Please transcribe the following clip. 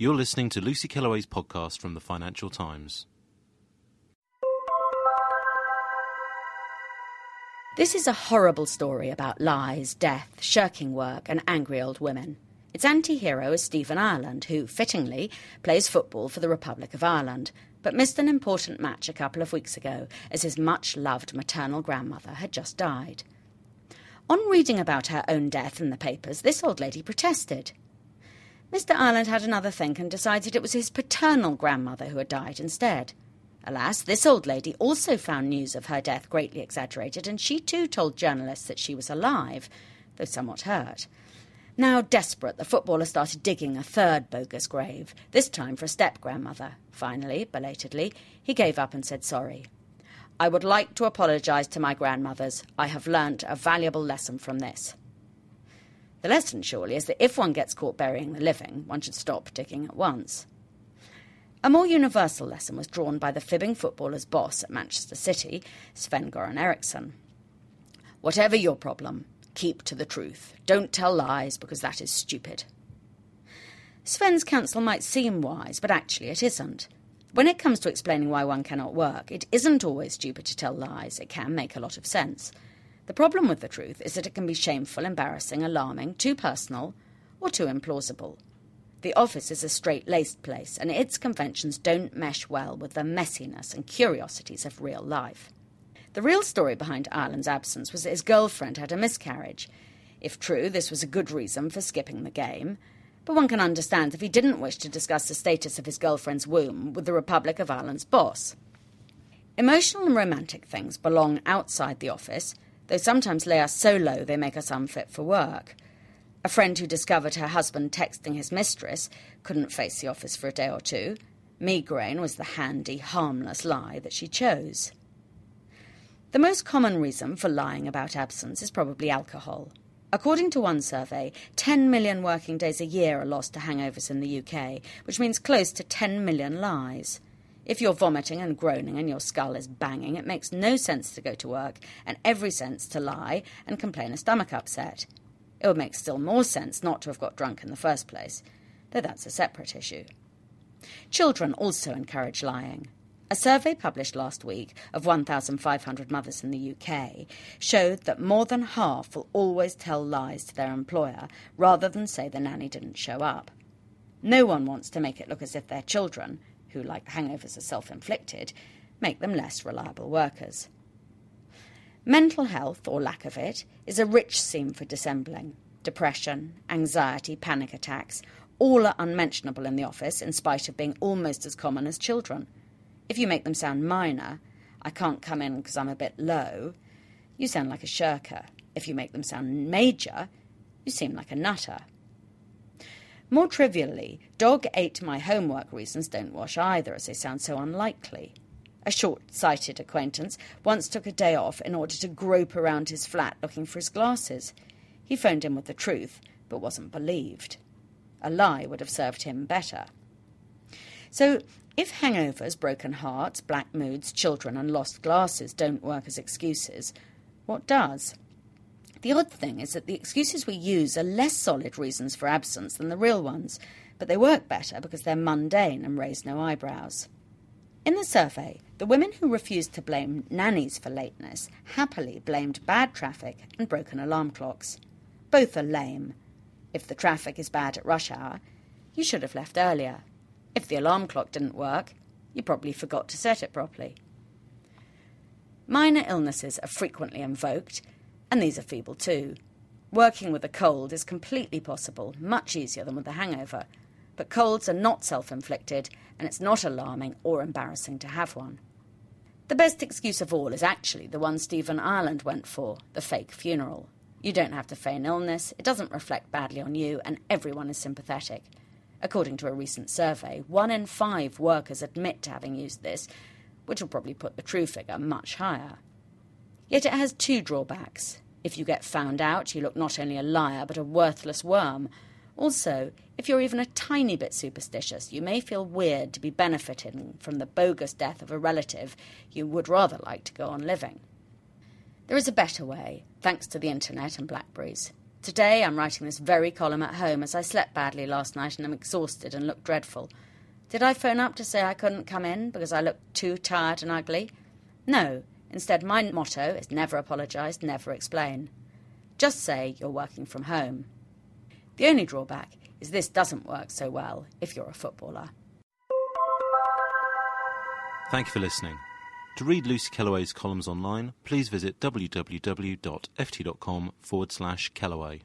You're listening to Lucy Kellaway's podcast from the Financial Times. This is a horrible story about lies, death, shirking work, and angry old women. Its anti hero is Stephen Ireland, who, fittingly, plays football for the Republic of Ireland, but missed an important match a couple of weeks ago as his much loved maternal grandmother had just died. On reading about her own death in the papers, this old lady protested. Mr. Ireland had another think and decided it was his paternal grandmother who had died instead. Alas, this old lady also found news of her death greatly exaggerated, and she too told journalists that she was alive, though somewhat hurt. Now desperate, the footballer started digging a third bogus grave, this time for a step grandmother. Finally, belatedly, he gave up and said sorry. I would like to apologise to my grandmothers. I have learnt a valuable lesson from this. The lesson, surely, is that if one gets caught burying the living, one should stop digging at once. A more universal lesson was drawn by the fibbing footballer's boss at Manchester City, Sven Goran Eriksson. Whatever your problem, keep to the truth. Don't tell lies because that is stupid. Sven's counsel might seem wise, but actually it isn't. When it comes to explaining why one cannot work, it isn't always stupid to tell lies. It can make a lot of sense. The problem with the truth is that it can be shameful, embarrassing, alarming, too personal, or too implausible. The office is a straight laced place, and its conventions don't mesh well with the messiness and curiosities of real life. The real story behind Ireland's absence was that his girlfriend had a miscarriage. If true, this was a good reason for skipping the game, but one can understand if he didn't wish to discuss the status of his girlfriend's womb with the Republic of Ireland's boss. Emotional and romantic things belong outside the office though sometimes lay us so low they make us unfit for work. A friend who discovered her husband texting his mistress couldn't face the office for a day or two. Migraine was the handy, harmless lie that she chose. The most common reason for lying about absence is probably alcohol. According to one survey, 10 million working days a year are lost to hangovers in the UK, which means close to 10 million lies. If you're vomiting and groaning and your skull is banging, it makes no sense to go to work and every sense to lie and complain a stomach upset. It would make still more sense not to have got drunk in the first place, though that's a separate issue. Children also encourage lying. A survey published last week of 1,500 mothers in the UK showed that more than half will always tell lies to their employer rather than say the nanny didn't show up. No one wants to make it look as if their children, who, like hangovers, are self inflicted, make them less reliable workers. Mental health, or lack of it, is a rich theme for dissembling. Depression, anxiety, panic attacks, all are unmentionable in the office in spite of being almost as common as children. If you make them sound minor, I can't come in because I'm a bit low, you sound like a shirker. If you make them sound major, you seem like a nutter. More trivially, dog ate my homework reasons don't wash either, as they sound so unlikely. A short sighted acquaintance once took a day off in order to grope around his flat looking for his glasses. He phoned in with the truth, but wasn't believed. A lie would have served him better. So, if hangovers, broken hearts, black moods, children, and lost glasses don't work as excuses, what does? The odd thing is that the excuses we use are less solid reasons for absence than the real ones, but they work better because they're mundane and raise no eyebrows. In the survey, the women who refused to blame nannies for lateness happily blamed bad traffic and broken alarm clocks. Both are lame. If the traffic is bad at rush hour, you should have left earlier. If the alarm clock didn't work, you probably forgot to set it properly. Minor illnesses are frequently invoked, and these are feeble too. Working with a cold is completely possible, much easier than with a hangover. But colds are not self inflicted, and it's not alarming or embarrassing to have one. The best excuse of all is actually the one Stephen Ireland went for the fake funeral. You don't have to feign illness, it doesn't reflect badly on you, and everyone is sympathetic. According to a recent survey, one in five workers admit to having used this, which will probably put the true figure much higher. Yet it has two drawbacks. If you get found out, you look not only a liar, but a worthless worm. Also, if you're even a tiny bit superstitious, you may feel weird to be benefiting from the bogus death of a relative you would rather like to go on living. There is a better way, thanks to the internet and Blackberries. Today I'm writing this very column at home as I slept badly last night and am exhausted and look dreadful. Did I phone up to say I couldn't come in because I looked too tired and ugly? No. Instead, my motto is never apologise, never explain. Just say you're working from home. The only drawback is this doesn't work so well if you're a footballer. Thank you for listening. To read Lucy Kellaway's columns online, please visit www.ft.com forward slash Kellaway.